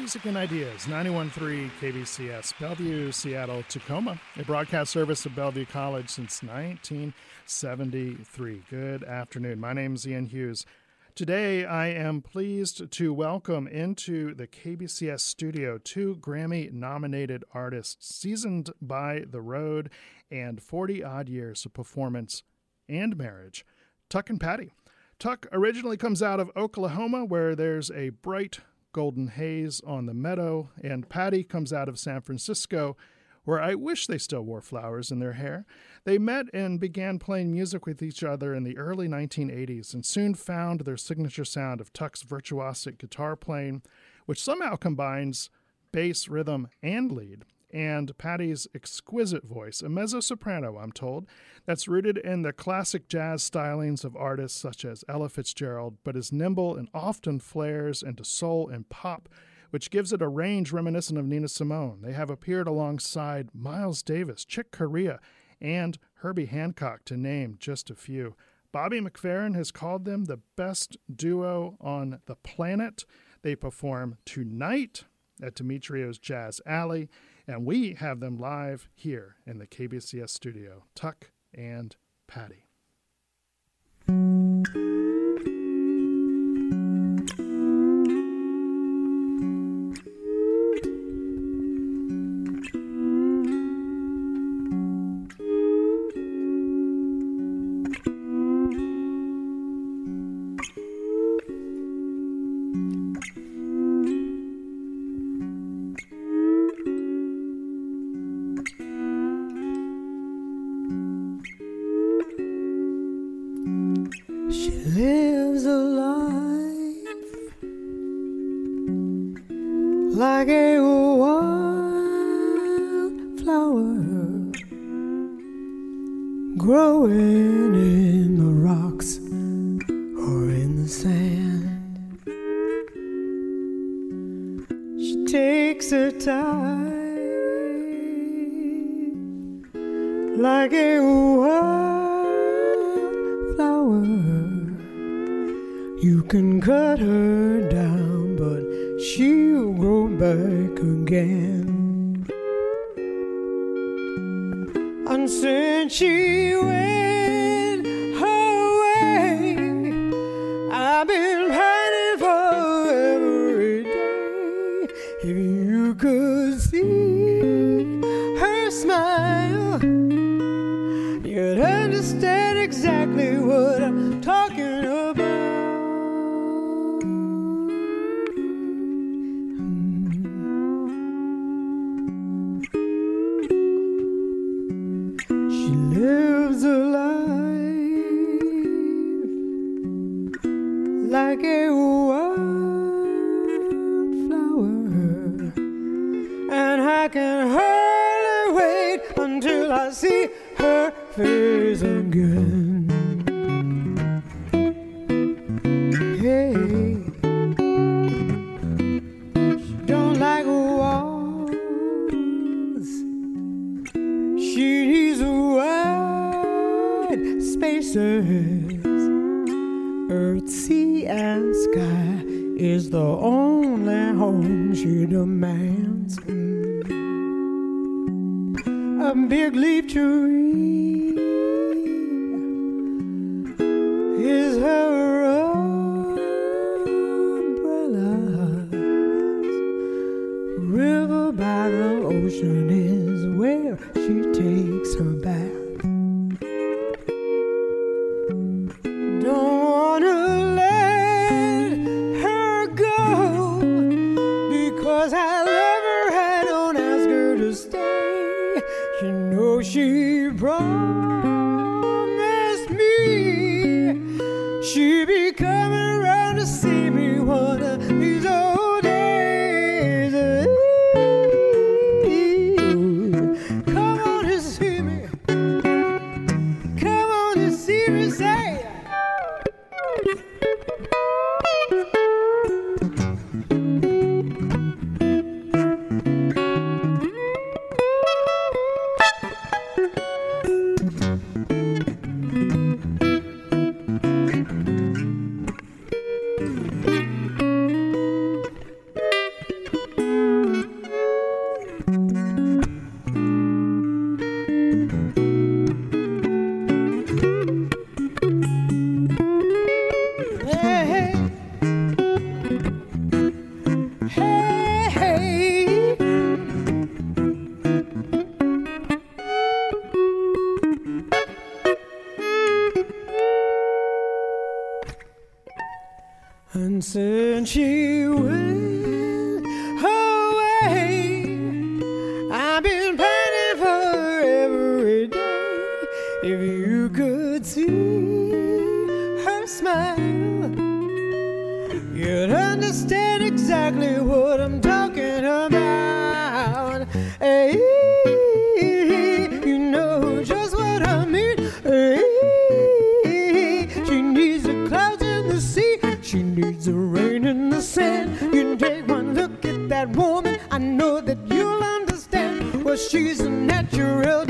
Music and Ideas, 91.3 KBCS, Bellevue, Seattle, Tacoma, a broadcast service of Bellevue College since 1973. Good afternoon. My name is Ian Hughes. Today, I am pleased to welcome into the KBCS studio two Grammy nominated artists, seasoned by the road and 40 odd years of performance and marriage, Tuck and Patti. Tuck originally comes out of Oklahoma, where there's a bright golden haze on the meadow, and Patti comes out of San Francisco, where I wish they still wore flowers in their hair. They met and began playing music with each other in the early 1980s and soon found their signature sound of Tuck's virtuosic guitar playing, which somehow combines bass, rhythm, and lead and Patti's exquisite voice, a mezzo soprano, I'm told, that's rooted in the classic jazz stylings of artists such as Ella Fitzgerald, but is nimble and often flares into soul and pop, which gives it a range reminiscent of Nina Simone. They have appeared alongside Miles Davis, Chick Corea, and Herbie Hancock, to name just a few. Bobby McFerrin has called them the best duo on the planet. They perform tonight at Dimitriou's Jazz Alley and we have them live here in the KBCS studio, Tuck and Patti. If you could see her smile, you'd understand exactly what I'm talking about. Hey, you know just what I mean. Hey, she needs the clouds in the sea. She needs the rain in the sand. You take one look at that woman, I know that you'll understand. Well, she's a natural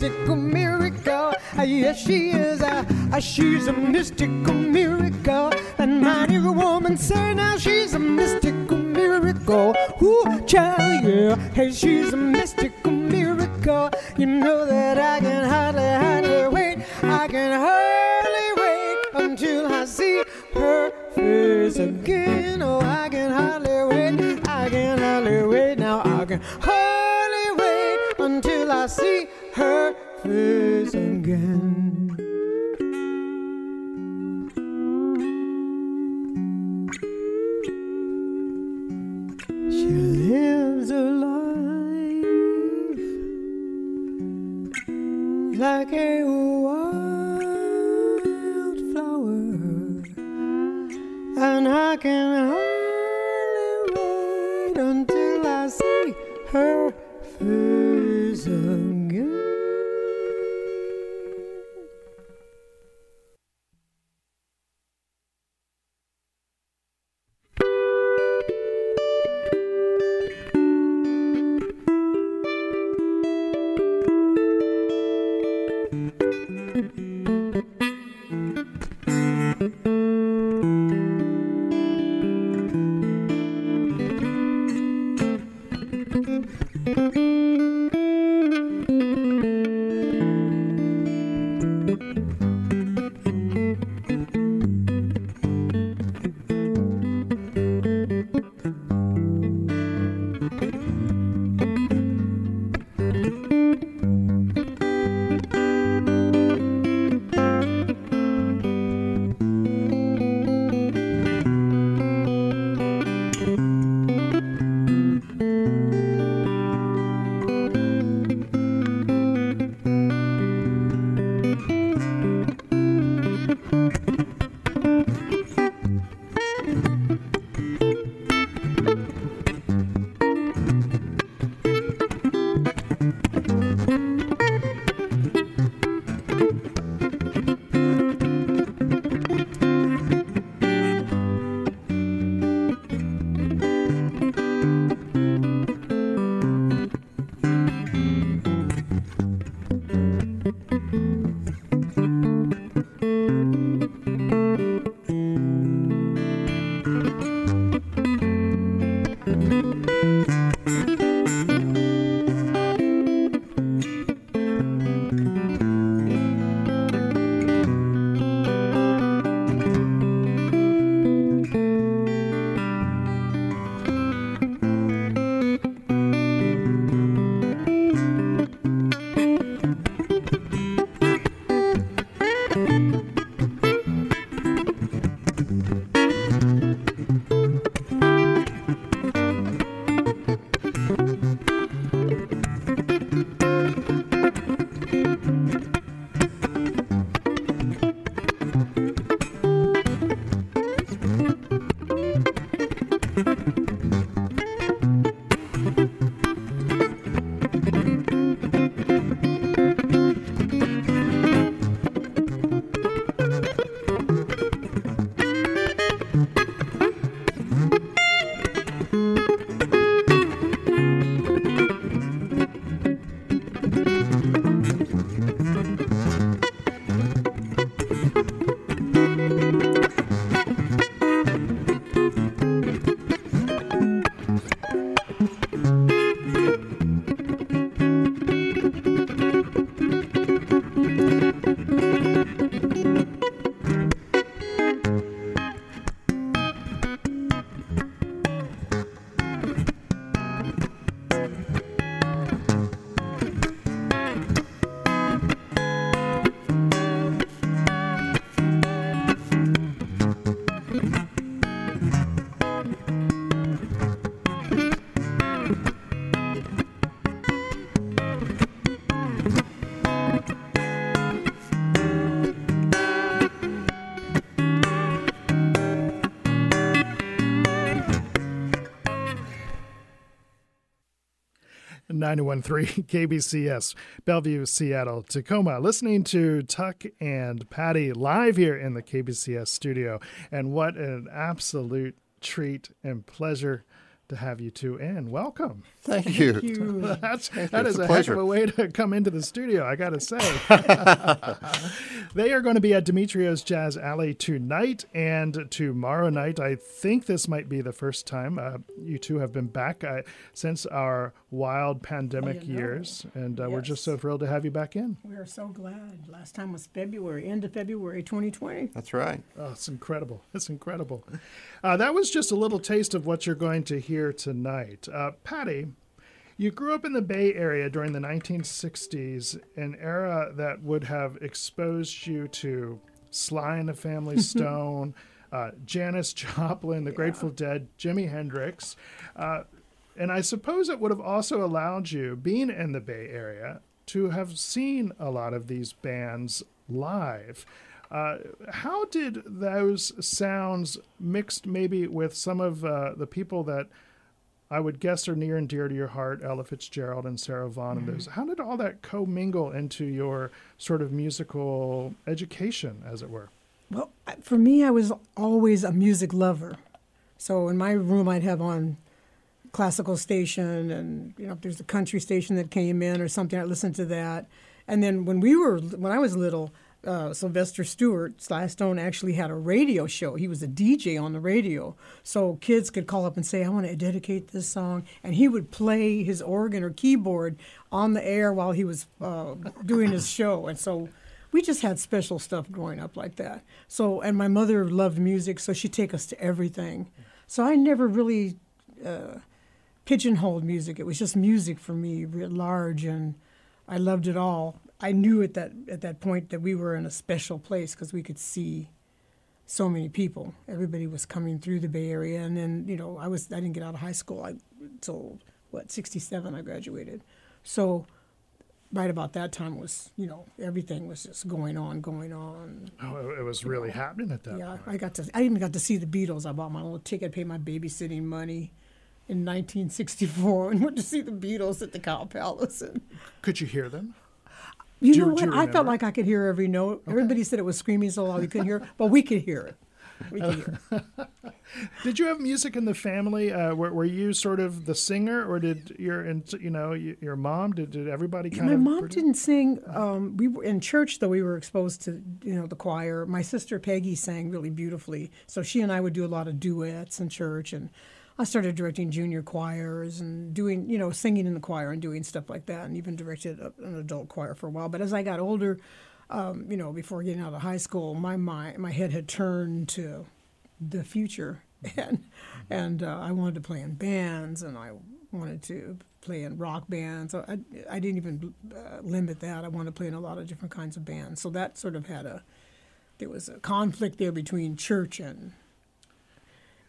mystical miracle. Ah, Yes, she is. Ah, ah, she's a mystical miracle. And mighty woman say now she's a mystical miracle. Ooh, child, yeah. Hey, she's a mystical miracle. You know that and I 913 KBCS, Bellevue, Seattle, Tacoma. Listening to Tuck and Patti live here in the KBCS studio. And what an absolute treat and pleasure to have you two in. Welcome. Thank you. Thank you. That's Thank that you. is a a, heck of pleasure. a way to come into the studio, I got to say. they are going to be at Dimitriou's Jazz Alley tonight and tomorrow night. I think this might be the first time uh, you two have been back uh, since our wild pandemic know. years, and uh, we're just so thrilled to have you back in. We are so glad. Last time was February, end of February 2020. That's right. Oh, it's incredible. It's incredible. Uh, that was just a little taste of what you're going to hear tonight. Uh, Patti, you grew up in the Bay Area during the 1960s, an era that would have exposed you to Sly and the Family Stone, uh, Janis Joplin, the Grateful Dead, Jimi Hendrix. Uh, and I suppose it would have also allowed you, being in the Bay Area, to have seen a lot of these bands live. Uh, how did those sounds mixed maybe with some of uh, the people that I would guess are near and dear to your heart, Ella Fitzgerald and Sarah Vaughan and those, how did all that commingle into your sort of musical education, as it were? Well, for me, I was always a music lover. So in my room, I'd have on classical station, and you know, if there's a country station that came in or something, I'd listen to that. And then when we were, when I was little, uh, Sylvester Stewart, Sly Stone, actually had a radio show. He was a DJ on the radio, so kids could call up and say, "I want to dedicate this song," and he would play his organ or keyboard on the air while he was uh, doing his show. And so we just had special stuff growing up like that. So, and my mother loved music, so she'd take us to everything. So I never really uh, pigeonholed music. It was just music for me, writ large, and I loved it all. I knew at that at that point that we were in a special place because we could see so many people. Everybody was coming through the Bay Area, and then you know I was I didn't get out of high school I, until what '67 I graduated. So right about that time was you know everything was just going on, going on. Oh, it was really happening at that Yeah, point. I got to. I even got to see the Beatles. I bought my little ticket, paid my babysitting money in 1964, and went to see the Beatles at the Cow Palace. And Could you hear them? You Do know what? you I felt like I could hear every note. Everybody said it was screaming so loud you couldn't hear, it, but we could hear it. We could hear. it. Did you have music in the family? Uh, were, were you sort of the singer, or did your, you know, your mom? Did, did everybody kind My of? mom produce- didn't sing. Um, we were in church though. We were exposed to you know the choir. My sister Peggy sang really beautifully, so she and I would do a lot of duets in church, and I started directing junior choirs and doing you know singing in the choir and doing stuff like that, and even directed a, an adult choir for a while. But as I got older, um, you know, before getting out of high school, my mind, my head had turned to the future, and and uh, I wanted to play in bands, and I wanted to play in rock bands. I, I didn't even uh, limit that. I wanted to play in a lot of different kinds of bands. So that sort of had a there was a conflict there between church and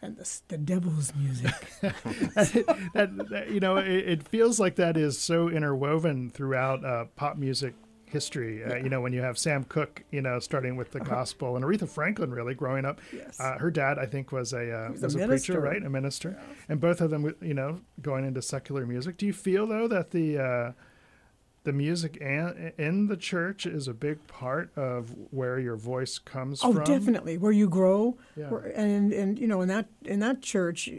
and the, the devil's music. that, that- you know, it, it feels like that is so interwoven throughout uh, pop music history. Uh, you know, when you have Sam Cooke, you know, starting with the gospel, and Aretha Franklin, really growing up. Yes. Uh, her dad, I think, was a uh, was a was a, minister. preacher, right? A minister, and both of them, you know, going into secular music. Do you feel though that the uh, the music and, in the church is a big part of where your voice comes Oh, from? Oh, definitely. Where you grow, Yeah. where, and and you know in that in that church,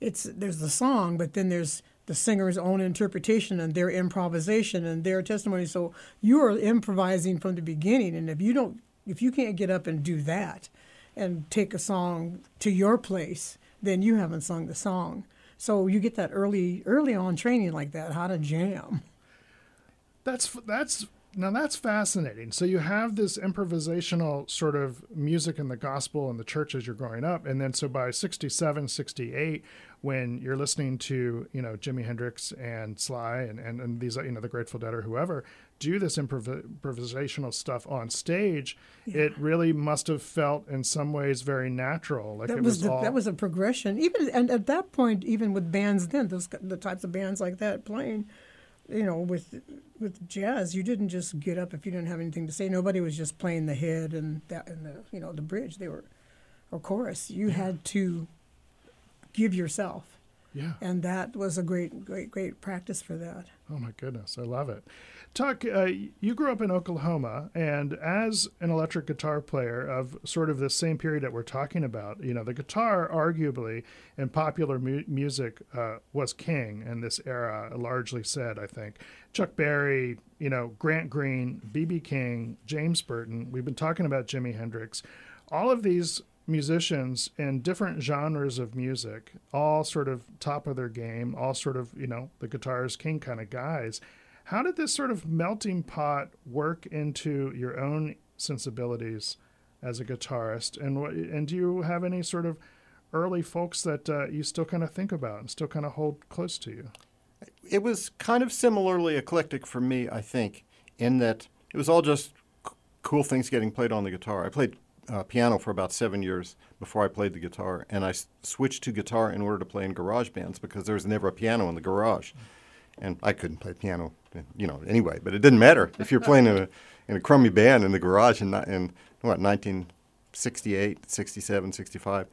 it's there's the song, but then there's the singer's own interpretation and their improvisation and their testimony. So you are improvising from the beginning, and if you don't, if you can't get up and do that, and take a song to your place, then you haven't sung the song. So you get that early early on training like that, how to jam. That's that's now that's fascinating. So you have this improvisational sort of music in the gospel and the church as you're growing up, and then so by 67, 68, when you're listening to you know Jimi Hendrix and Sly and and, and these you know the Grateful Dead or whoever do this improv- improvisational stuff on stage, it really must have felt in some ways very natural. Like that it was, was, the, all that was a progression. Even and at that point, even with bands then, those the types of bands like that playing, you know, with with jazz, you didn't just get up if you didn't have anything to say. Nobody was just playing the head and that and the you know the bridge. They were, or chorus. You had to give yourself, yeah. and that was a great great great practice for that. Oh my goodness, I love it. Tuck, uh, you grew up in Oklahoma, and as an electric guitar player of sort of the same period that we're talking about, you know, the guitar, arguably in popular mu- music, uh, was king in this era, largely said, I think. Chuck Berry, you know, Grant Green, B.B. King, James Burton, we've been talking about Jimi Hendrix. All of these musicians in different genres of music, all sort of top of their game, all sort of, you know, the guitar's king kind of guys. How did this sort of melting pot work into your own sensibilities as a guitarist? And what, and do you have any sort of early folks that uh, you still kind of think about and still kind of hold close to you? It was kind of similarly eclectic for me, I think, in that it was all just c- cool things getting played on the guitar. I played uh, piano for about seven years before I played the guitar, and I s- switched to guitar in order to play in garage bands because there was never a piano in the garage, and I couldn't play piano, you know, anyway. But it didn't matter if you're playing in a in a crummy band in the garage in, in what 1968, 67, 65.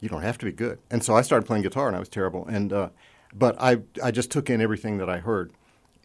You don't have to be good, and so I started playing guitar, and I was terrible, and uh, but I I just took in everything that I heard,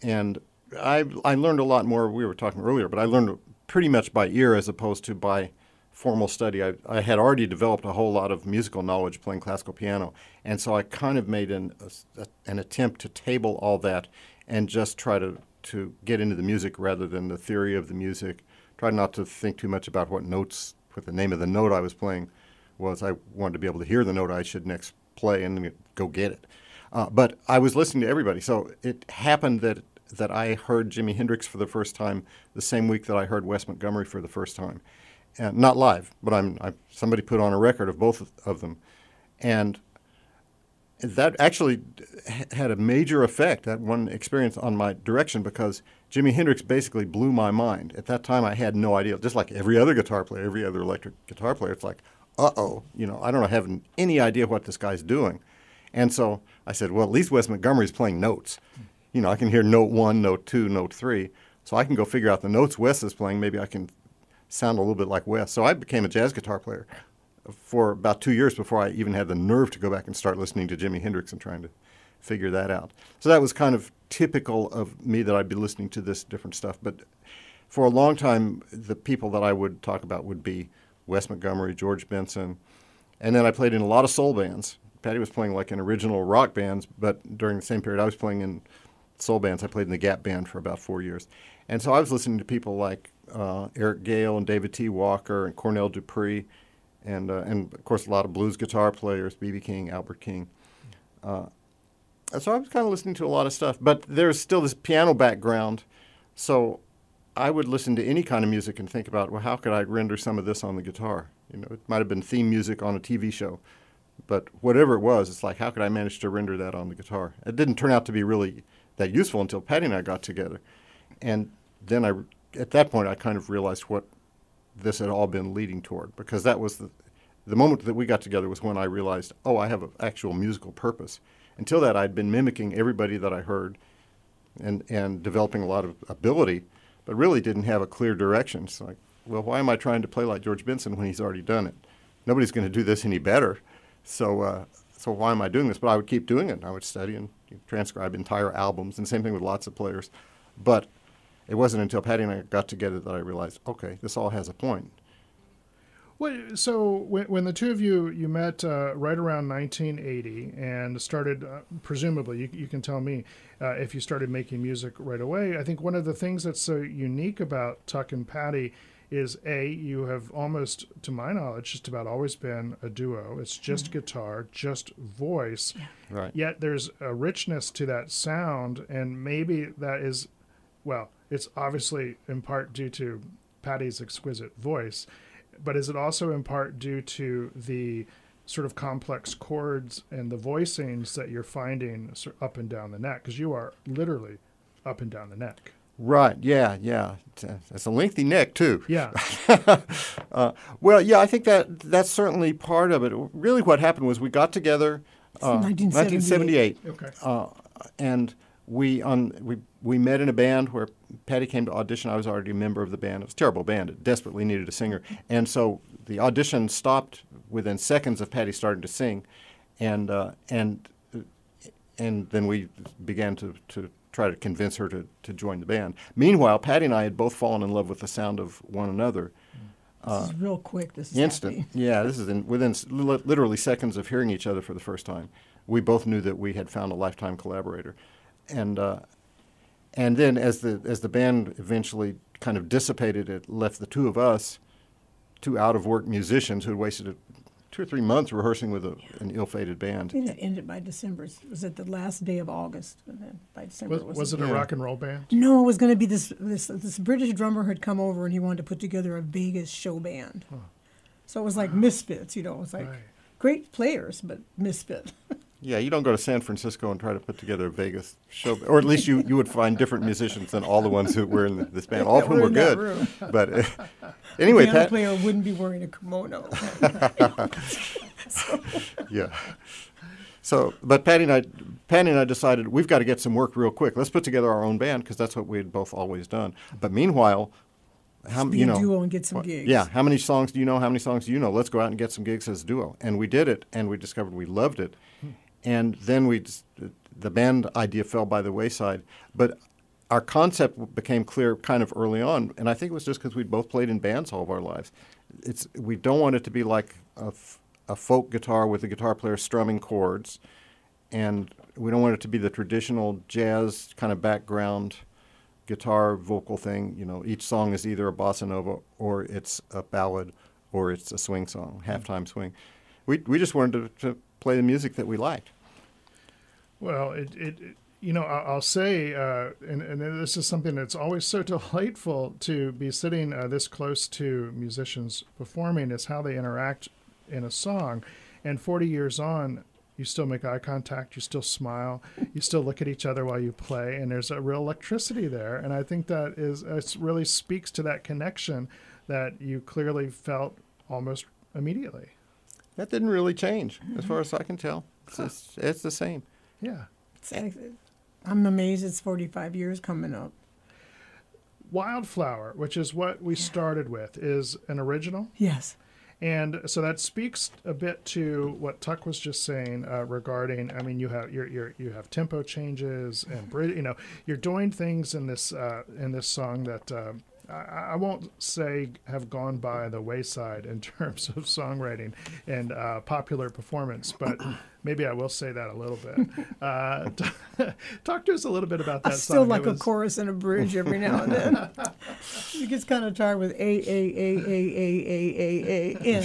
and I I learned a lot more. We were talking earlier, but I learned pretty much by ear as opposed to by formal study. I, I had already developed a whole lot of musical knowledge playing classical piano, and so I kind of made an a, an attempt to table all that and just try to to get into the music rather than the theory of the music. Try not to think too much about what notes, what the name of the note I was playing was. I wanted to be able to hear the note I should next play and go get it. Uh, but I was listening to everybody, so it happened that that I heard Jimi Hendrix for the first time the same week that I heard Wes Montgomery for the first time, and not live, but I'm I, somebody put on a record of both of them, and that actually had a major effect. That one experience on my direction because Jimi Hendrix basically blew my mind. At that time, I had no idea. Just like every other guitar player, every other electric guitar player, it's like, uh oh, you know, I don't have any idea what this guy's doing. And so I said, well, at least Wes Montgomery's playing notes. You know, I can hear note one, note two, note three. So I can go figure out the notes Wes is playing. Maybe I can sound a little bit like Wes. So I became a jazz guitar player for about two years before I even had the nerve to go back and start listening to Jimi Hendrix and trying to figure that out. So that was kind of typical of me that I'd be listening to this different stuff. But for a long time, the people that I would talk about would be Wes Montgomery, George Benson, and then I played in a lot of soul bands. Patti was playing like in original rock bands, but during the same period, I was playing in soul bands. I played in the Gap Band for about four years. And so I was listening to people like uh, Eric Gale and David T. Walker and Cornell Dupree, and, uh, and of course, a lot of blues guitar players, B.B. King, Albert King. Uh, so I was kind of listening to a lot of stuff, but there's still this piano background. So I would listen to any kind of music and think about, well, how could I render some of this on the guitar? You know, it might have been theme music on a TV show, but whatever it was, it's like, how could I manage to render that on the guitar? It didn't turn out to be really that useful until Patti and I got together, and then I, at that point, I kind of realized what this had all been leading toward, because that was the, the moment that we got together was when I realized, oh, I have an actual musical purpose. Until that, I'd been mimicking everybody that I heard, and and developing a lot of ability, but really didn't have a clear direction. It's like, well, why am I trying to play like George Benson when he's already done it? Nobody's going to do this any better. So, uh, so why am I doing this? But I would keep doing it. I would study and transcribe entire albums, and same thing with lots of players. But it wasn't until Patti and I got together that I realized, okay, this all has a point. Well, so when, when the two of you you met uh, right around 1980 and started, uh, presumably, you, you can tell me uh, if you started making music right away. I think one of the things that's so unique about Tuck and Patti is a you have almost, to my knowledge, just about always been a duo. It's just mm-hmm. guitar, just voice. Yeah. Right. Yet there's a richness to that sound, and maybe that is, well, it's obviously in part due to Patti's exquisite voice but is it also in part due to the sort of complex chords and the voicings that you're finding up and down the neck? Because you are literally up and down the neck. Right. Yeah. Yeah. It's a lengthy neck too. Yeah. uh, well, yeah. I think that that's certainly part of it. Really, what happened was we got together. Uh, 1978. 1978. Okay. Uh, and we on we we met in a band where Patti came to audition. I was already a member of the band. It was a terrible band. It desperately needed a singer, and so the audition stopped within seconds of Patti starting to sing, and uh, and and then we began to, to try to convince her to, to join the band. Meanwhile, Patti and I had both fallen in love with the sound of one another. this is real quick. This is Instant. happening. Yeah, this is in, within literally seconds of hearing each other for the first time. We both knew that we had found a lifetime collaborator, and uh, and then as the as the band eventually kind of dissipated, it left the two of us, two out of work musicians who had wasted a, two or three months rehearsing with a, an ill-fated I band. think it ended by December. It was at the last day of August, and then by December Was, it was. was it a Yeah. rock and roll band? No, it was going to be this, this this British drummer had come over and he wanted to put together a Vegas show band. So it was like misfits, you know. It was like Right. great players, but misfit. Yeah, you don't go to San Francisco and try to put together a Vegas show, or at least you, you would find different musicians than all the ones who were in this band, all of whom were were in that good. But uh, anyway, the piano Pat, player wouldn't be wearing a kimono. Yeah. So, but Patti and I, Patti and I decided we've got to get some work real quick. Let's put together our own band because that's what we had both always done. But meanwhile, how be you know, duo and get some what- gigs. Yeah, how many songs do you know? How many songs do you know? Let's go out and get some gigs as a duo. And we did it, and we discovered we loved it. And then we, the band idea fell by the wayside. But our concept became clear kind of early on, and I think it was just because we'd both played in bands all of our lives. It's we don't want it to be like a, f- a folk guitar with a guitar player strumming chords, and we don't want it to be the traditional jazz kind of background guitar vocal thing. You know, each song is either a bossa nova or it's a ballad or it's a swing song, halftime swing. We we just wanted to, to play the music that we liked. Well, it, it, it- you know, I'll say, uh, and, and this is something that's always so delightful to be sitting uh, this close to musicians performing is how they interact in a song. And 40 years on, you still make eye contact, you still smile, you still look at each other while you play, and there's a real electricity there. And I think that is, it really speaks to that connection that you clearly felt almost immediately. That didn't really change, as far as I can tell. It's, just, it's the same. Yeah. It's- I'm amazed it's 45 years coming up. Wildflower, which is what we started with, is an original. Yes. And so that speaks a bit to what Tuck was just saying uh, regarding. I mean, you have you're, you're, you have tempo changes and you know you're doing things in this uh, in this song that um I, I won't say have gone by the wayside in terms of songwriting and uh, popular performance, but maybe I will say that a little bit. Uh, talk to us a little bit about that I song. still It like a chorus and a bridge every now and then. it gets kind of tired with a a a a a a a a in.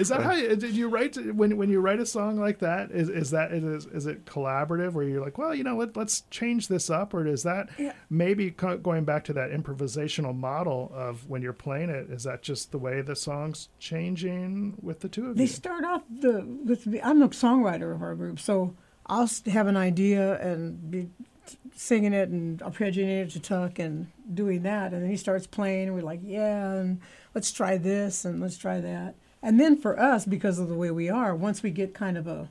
Is that uh, how you, did you write when when you write a song like that? Is is that is is it collaborative where you're like, well, you know, let, let's change this up, or is that Yeah. maybe co- going back to that improvisational model of when you're playing it? Is that just the way the song's changing with the two of They you? They start off the with the, I'm the songwriter of our group, so I'll have an idea and be singing it and arpeggiating it to Tuck and doing that, and then he starts playing, and we're like, yeah, and let's try this and let's try that, and then for us, because of the way we are, once we get kind of a,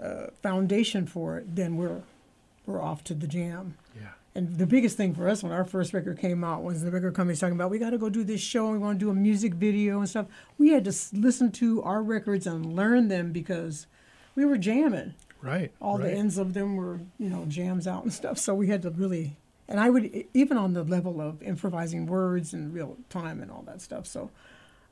a foundation for it, then we're we're off to the jam. yeah. And the biggest thing for us when our first record came out was the record company's talking about we got to go do this show and we want to do a music video and stuff. We had to s- listen to our records and learn them because we were jamming. Right. All right. the ends of them were, you know, jams out and stuff. So we had to really, and I would even on the level of improvising words and real time and all that stuff. So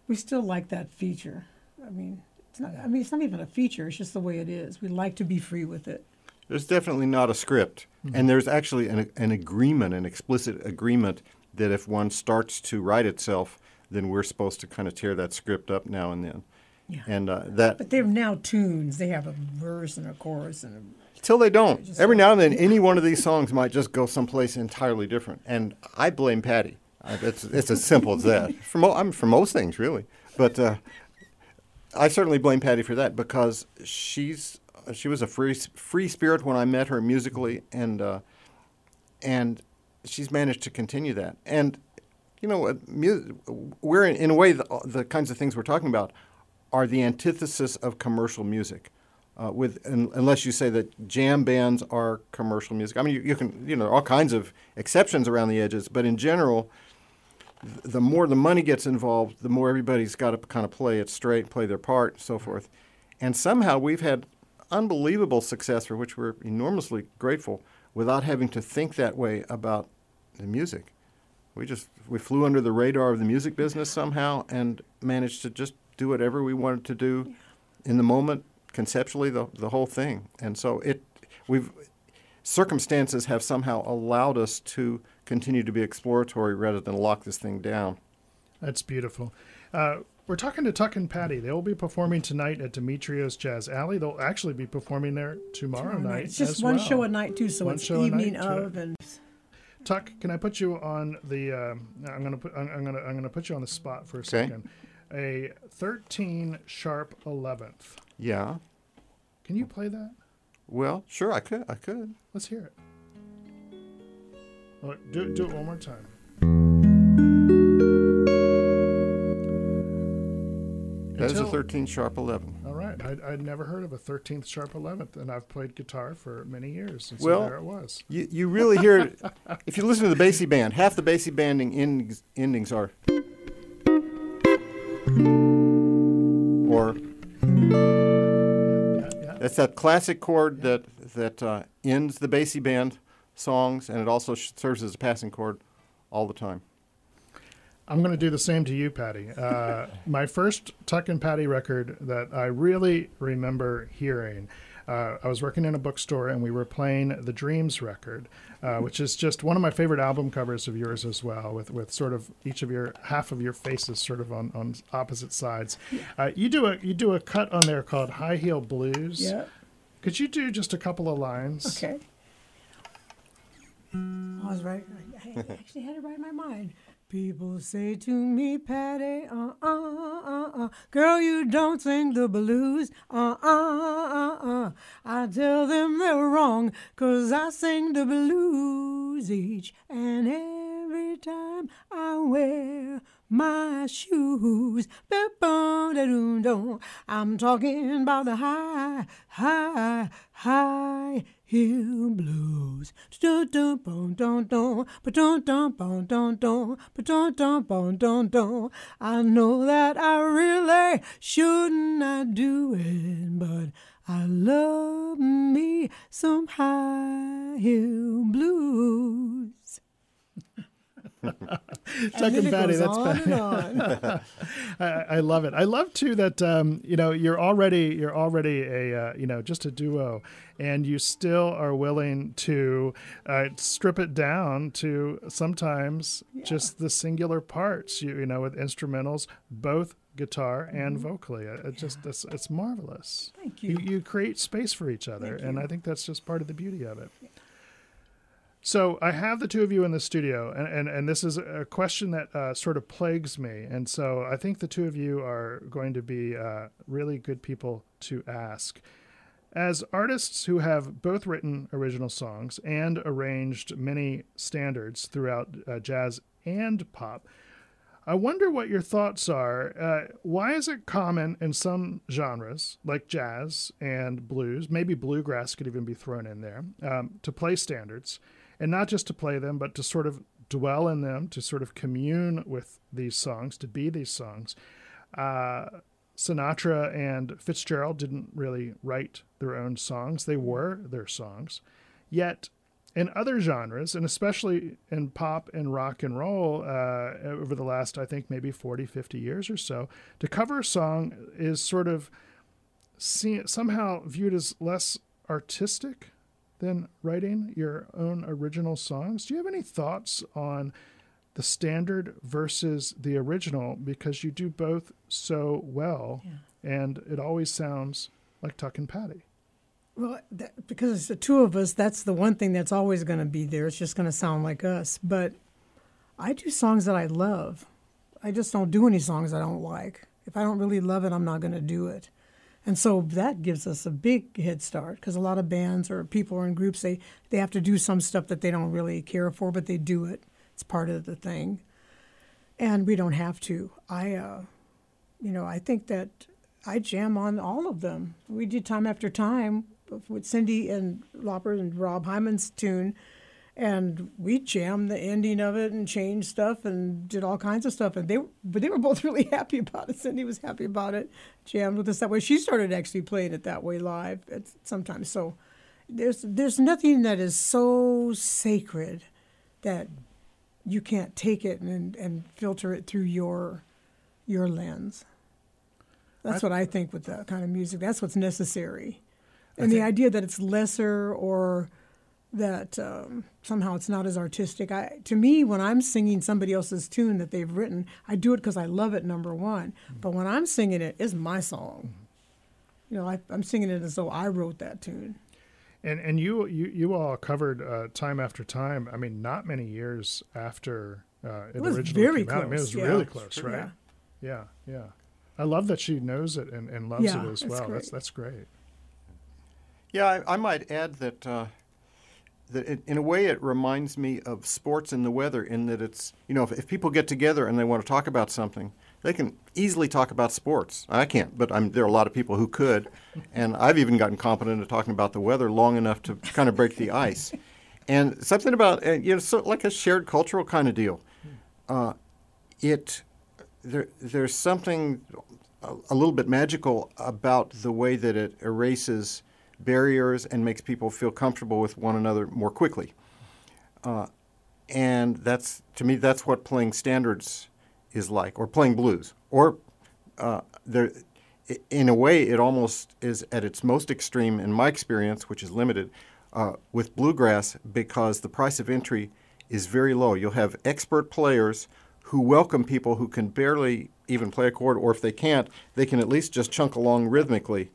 we still like that feature. I mean, it's not. I mean, it's not even a feature. It's just the way it is. We like to be free with it. There's definitely not a script, and there's actually an, an agreement, an explicit agreement that if one starts to write itself, then we're supposed to kind of tear that script up now and then. Yeah. And uh, that But they're now tunes. They have a verse and a chorus and a Till they don't. Every don't. now and then, any one of these songs might just go someplace entirely different, and I blame Patti. I, it's it's as simple as that. For mo- I'm for most things, really, but uh, I certainly blame Patti for that because she's she was a free free spirit when I met her musically, and uh, and she's managed to continue that. And you know, uh, mu- we're in, in a way the, the kinds of things we're talking about are the antithesis of commercial music. Uh, with un, unless you say that jam bands are commercial music. I mean, you, you can you know all kinds of exceptions around the edges, but in general, the more the money gets involved, the more everybody's got to kind of play it straight, play their part, and so forth. And somehow we've had unbelievable success for which we're enormously grateful without having to think that way about the music. We just we flew under the radar of the music business somehow and managed to just do whatever we wanted to do in the moment, conceptually the the whole thing. And so it we've circumstances have somehow allowed us to continue to be exploratory rather than lock this thing down. That's beautiful. Uh, we're talking to Tuck and Patti. They will be performing tonight at Dimitriou's Jazz Alley. They'll actually be performing there tomorrow, Tomorrow night. It's just as one well. show a night too, so One it's show a evening night, too. of and Tuck, can I put you on the? Um, I'm gonna put. I'm, I'm gonna. I'm gonna put you on the spot for a Okay. second. A 13 sharp 11th. Yeah. Can you play that? Well, sure, I could. I could. Let's hear it. Oh, do, do it one more time. that That is a 13 sharp 11. All right. I'd, I'd never heard of a 13th sharp 11th, and I've played guitar for many years. And so Well- there it was. You, you really hear, if you listen to the Basie band, half the Basie banding endings, endings are. Or Yeah, yeah. that's that classic chord that, that uh, ends the Basie band songs, and it also sh- serves as a passing chord all the time. I'm going to do the same to you, Patti. Uh, my first Tuck and Patti record that I really remember hearing. Uh, I was working in a bookstore and we were playing the Dreams record, uh, which is just one of my favorite album covers of yours as well, with, with sort of each of your half of your faces sort of on, on opposite sides. Uh, you do a you do a cut on there called High Heel Blues. yeah. Could you do just a couple of lines? Okay. I was right. I actually had it right in my mind. People say to me, Patti, uh uh uh uh, girl, you don't sing the blues, uh uh uh uh. I tell them they're wrong, 'cause I sing the blues each and every time I wear my shoes. I'm talking about the high, high, high heel blues. Dun-dun-bum-dun-dun, ba-dun-dun-bum-dun-dun, ba-dun-dun-bum-dun-dun. I know that I really shouldn't not do it, but I love me some high heel blues. And Patti, that's Patti. I, I love it. I love too that um, you know you're already you're already a uh, you know just a duo, and you still are willing to uh, strip it down to sometimes just the singular parts. You you know with instrumentals, both guitar and vocally. It, just it's, it's marvelous. Mm-hmm. Thank You you. you create space for each other, and. I think that's just part of the beauty of it. So I have the two of you in the studio, and, and, and this is a question that uh, sort of plagues me. And so I think the two of you are going to be uh, really good people to ask. As artists who have both written original songs and arranged many standards throughout uh, jazz and pop, I wonder what your thoughts are. Uh, why is it common in some genres, like jazz and blues, maybe bluegrass could even be thrown in there, um, to play standards, and not just to play them, but to sort of dwell in them, to sort of commune with these songs, to be these songs? Uh, Sinatra and Fitzgerald didn't really write their own songs, they were their songs. Yet, in other genres, and especially in pop and rock and roll, uh, over the last, I think, maybe 40, 50 years or so, to cover a song is sort of see, somehow viewed as less artistic than writing your own original songs. Do you have any thoughts on the standard versus the original? Because you do both so well, and it always sounds like Tuck and Patti. Well, that, because it's the two of us, that's the one thing that's always going to be there. It's just going to sound like us. But I do songs that I love. I just don't do any songs I don't like. If I don't really love it, I'm not going to do it. And so that gives us a big head start because a lot of bands or people or in groups they they have to do some stuff that they don't really care for, but they do it. It's part of the thing, and we don't have to. I, uh, you know, I think that I jam on all of them. We did time after time with Cyndi and Lauper and Rob Hyman's tune, and we jammed the ending of it and changed stuff and did all kinds of stuff. And they, but they were both really happy about it. Cyndi was happy about it, jammed with us that way. She started actually playing it that way live at sometimes. So there's there's nothing that is so sacred that you can't take it and and filter it through your your lens. That's I- what I think with that kind of music. That's what's necessary. And the idea that it's lesser or that um, somehow it's not as artistic. I, to me, when I'm singing somebody else's tune that they've written, I do it because I love it. Number one, but when I'm singing it, it's my song. You know, I, I'm singing it as though I wrote that tune. And and you you you all covered uh, time after time. I mean, not many years after uh, it, was originally very came out. I mean, it was close, yeah. really close, right? Yeah, yeah. I love that she knows it and, and loves Yeah, it as well. great. That's that's great. Yeah, I, I might add that uh, that it, in a way it reminds me of sports and the weather in that it's you know if, if people get together and they want to talk about something, they can easily talk about sports. I can't, but I'm, there are a lot of people who could, and I've even gotten competent at talking about the weather long enough to kind of break the ice. And something about uh, you know so like a shared cultural kind of deal. Uh, it there there's something a, a little bit magical about the way that it erases barriers and makes people feel comfortable with one another more quickly. Uh, and that's to me that's what playing standards is like, or playing blues, or uh, there. In a way, it almost is at its most extreme in my experience, which is limited, uh, with bluegrass because the price of entry is very low. You'll have expert players who welcome people who can barely even play a chord, or if they can't, they can at least just chunk along rhythmically,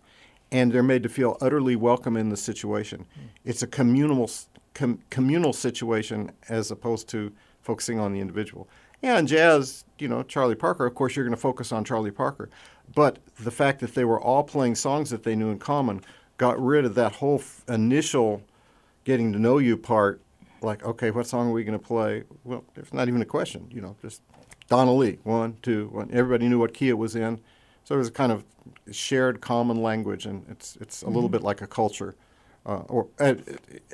and they're made to feel utterly welcome in the situation. It's a communal com- communal situation as opposed to focusing on the individual. Yeah, in jazz, you know, Charlie Parker, of course, you're going to focus on Charlie Parker. But the fact that they were all playing songs that they knew in common got rid of that whole f- initial getting to know you part. Like, okay, what song are we going to play? Well, there's not even a question, you know, just Donna Lee, one, two, one. Everybody knew what key it was in. So it was a kind of shared common language, and it's, it's a little mm-hmm. bit like a culture, uh, or a,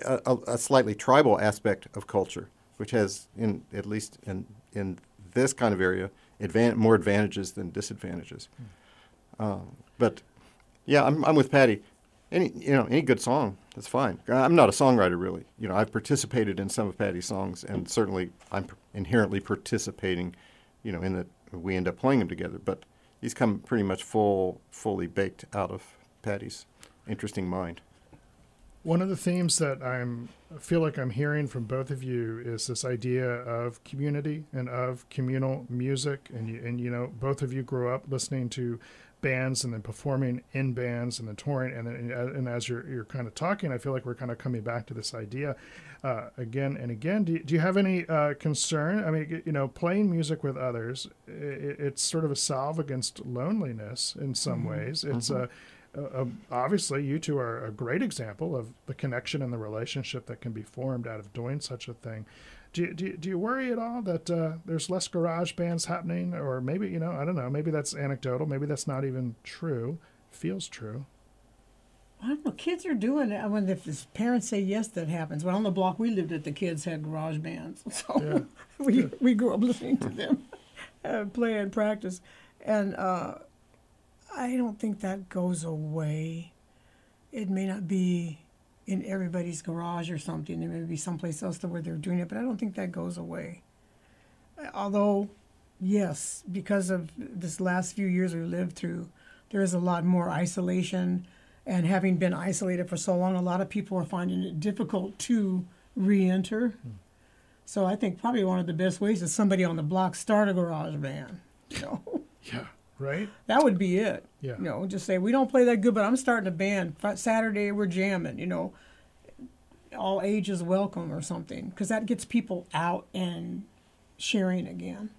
a, a slightly tribal aspect of culture, which has, in at least in, in this kind of area, advan- more advantages than disadvantages. Um, but yeah, I'm, I'm with Patti. Any you know any good song that's fine. I'm not a songwriter really. You know I've participated in some of Patti's songs, and certainly I'm inherently participating. You know in that we end up playing them together. But these come pretty much full, fully baked out of Patti's interesting mind. One of the themes that I'm I feel like I'm hearing from both of you is this idea of community and of communal music, and you, and you know both of you grew up listening to bands and then performing in bands and then touring, and then and as you're you're kind of talking, I feel like we're kind of coming back to this idea uh, again and again. Do you, do you have any uh, concern? I mean, you know, playing music with others, i it's sort of a salve against loneliness in some ways. It's a uh, um, obviously, you two are a great example of the connection and the relationship that can be formed out of doing such a thing. Do you, do you, do you worry at all that uh, there's less garage bands happening? Or maybe, you know, I don't know, maybe that's anecdotal. Maybe that's not even true. Feels true. I don't know. Kids are doing it. I wonder if his parents say yes, that happens. Well, on the block we lived at, the kids had garage bands, so Yeah. we we grew up listening to them uh, play and practice. And uh, I don't think that goes away. It may not be in everybody's garage or something. There may be someplace else to where they're doing it, but I don't think that goes away. Although, yes, because of this last few years we lived through, there is a lot more isolation. And having been isolated for so long, a lot of people are finding it difficult to re enter. So I think probably one of the best ways is somebody on the block start a garage band. You know, Yeah. Right? that would be it. Yeah. You know, just say we don't play that good, but I'm starting a band. Saturday we're jamming. You know, all ages welcome or something, because that gets people out and sharing again.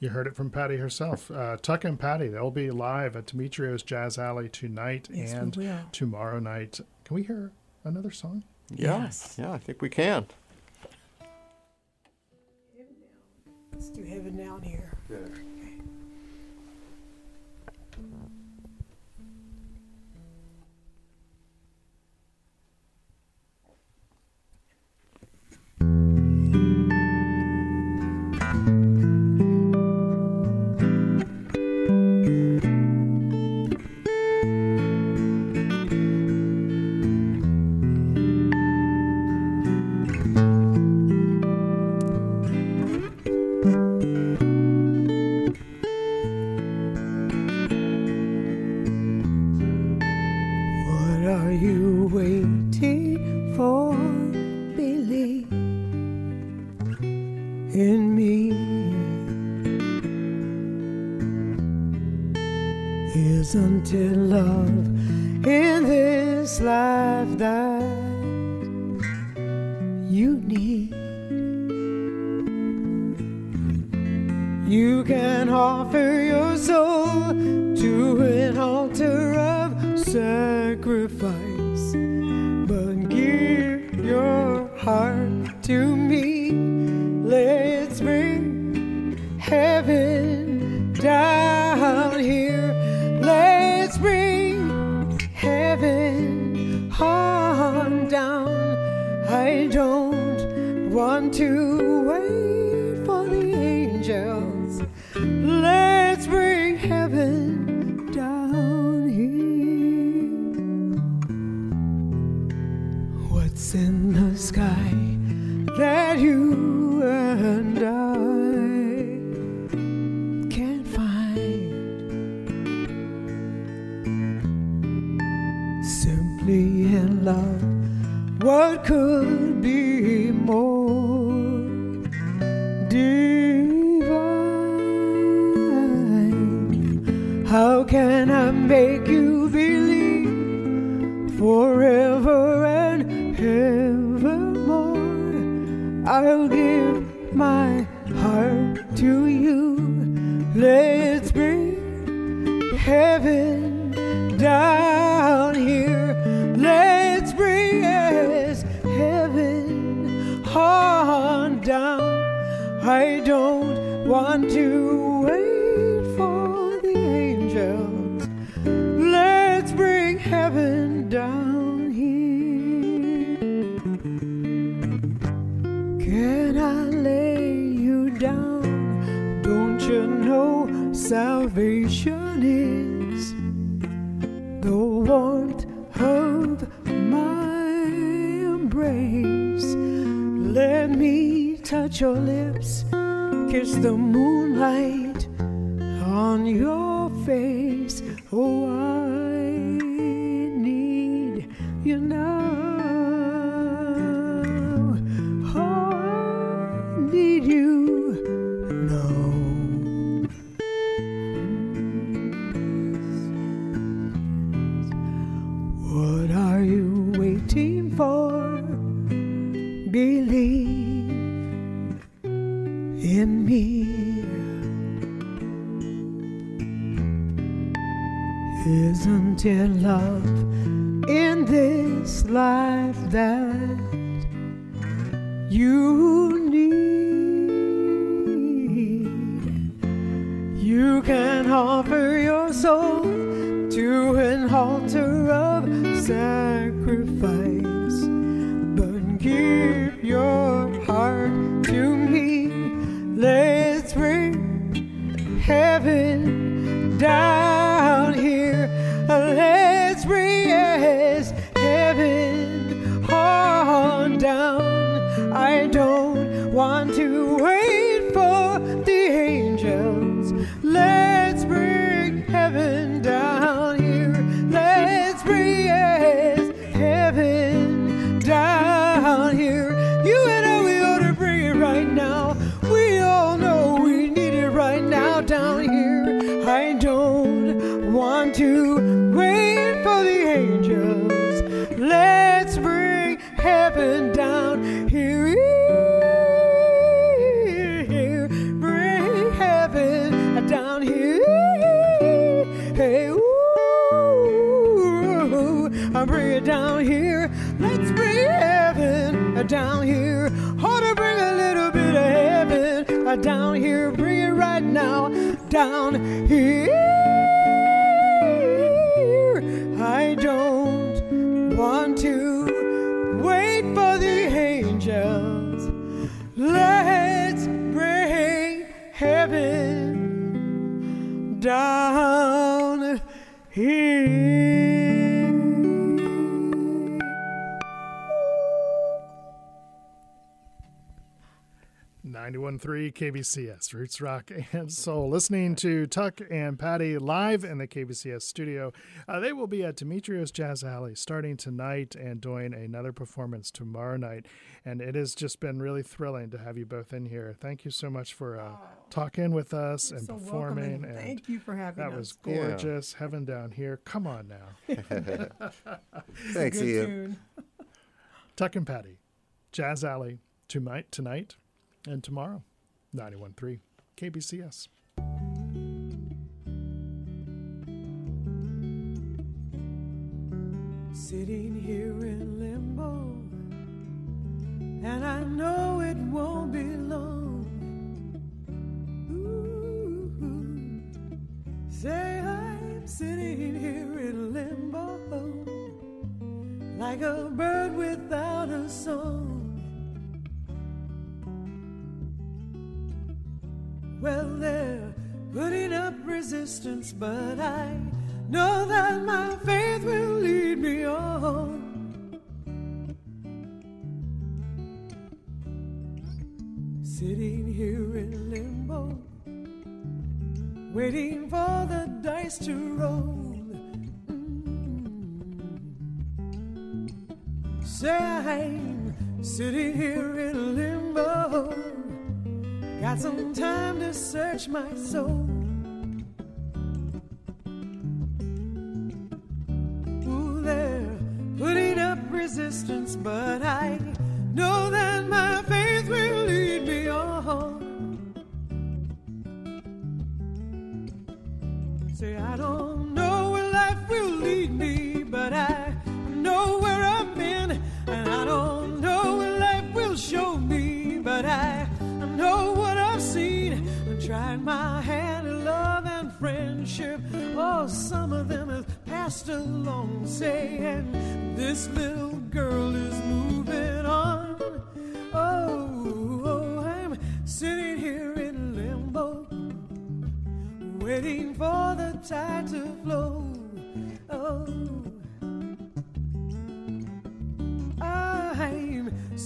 You heard it from Patti herself. Uh, Tuck and Patti, they'll be live at Dimitriou's Jazz Alley tonight Yes, and tomorrow night. Can we hear another song? Yeah, Yes. yeah, I think we can. Let's do heaven down here. What are you waiting for? belief in me. Isn't it love in this life that? can I make you believe forever and evermore? I'll give my heart to you. Let's bring heaven down here. Let's bring yes, heaven on down. I don't want to your lips, kiss the moonlight. Isn't it love in this life that you need? You can offer your soul to an altar of sacrifice. right down here. Bring it right now down here. I don't want to wait for the angels. Let's bring heaven down. 91.3 KBCS, Roots Rock and Soul. Listening to Tuck and Patti live in the KBCS studio. Uh, they will be at Dimitriou's Jazz Alley starting tonight and doing another performance tomorrow night. And it has just been really thrilling to have you both in here. Thank you so much for uh, talking with us and so performing. welcome, and thank you for having me. That us. was gorgeous. Heaven down here. Come on now. Thanks, Good Ian. Tuck and Patti, Jazz Alley tonight, tonight and tomorrow. 91.3 KBCS. Sitting here in limbo, and I know it won't be long. Ooh, say I'm sitting here in limbo, like a bird without a song. Well, they're putting up resistance, but I know that my faith will lead me on. Sitting here in limbo, waiting for the dice to roll. Mm. Say I'm sitting here in limbo. Got some time to search my soul. Ooh, they're putting up resistance, but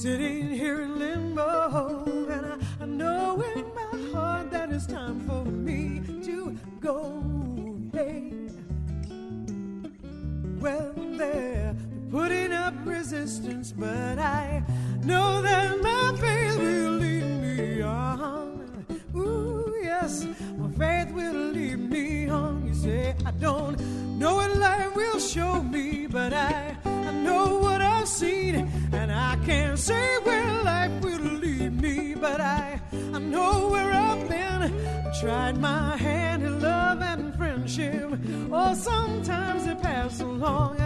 sitting here in limbo, and I, I know in my heart that it's time for I my hand in love and friendship. Oh, sometimes they pass along.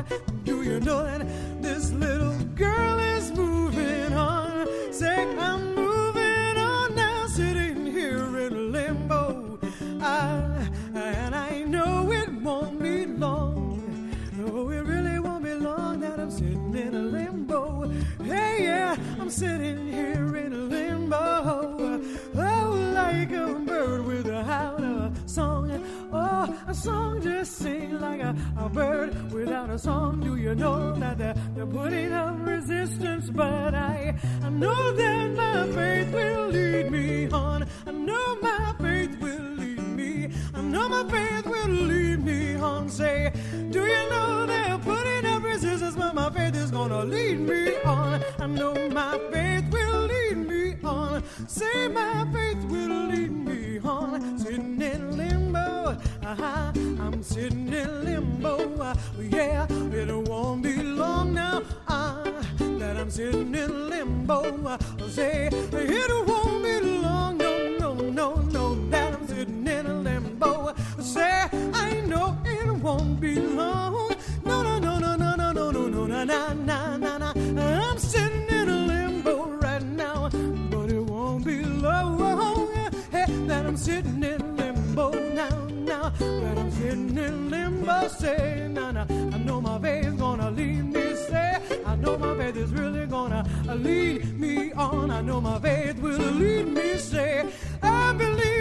Do you know that this little girl is moving on? Say, I'm moving on now, sitting here in limbo. I, and I know it won't be long. No, it really won't be long that I'm sitting in a limbo. Hey, yeah, I'm sitting bird without a song. Do you know that they're, they're putting up resistance? But I, I know that my faith will lead me on. I know my faith will lead me. I know my faith will lead me on. Say, do you know they're putting up resistance? But my faith is gonna lead me on. I know my faith will lead me on. Say, my faith will lead me on. Sitting in limbo. Uh-huh. I'm sitting in limbo. Uh, yeah, it won't be long now uh, that I'm sitting in limbo. Uh, say, it won't be long. No, no, no, no, that I'm sitting in limbo. Say, I know it won't be long. No, no, no, no, no, no, no, no, no, na, na, say, na, na. I know my faith's gonna lead me, say. I know my faith is really gonna lead me on. I know my faith will lead me, say. I believe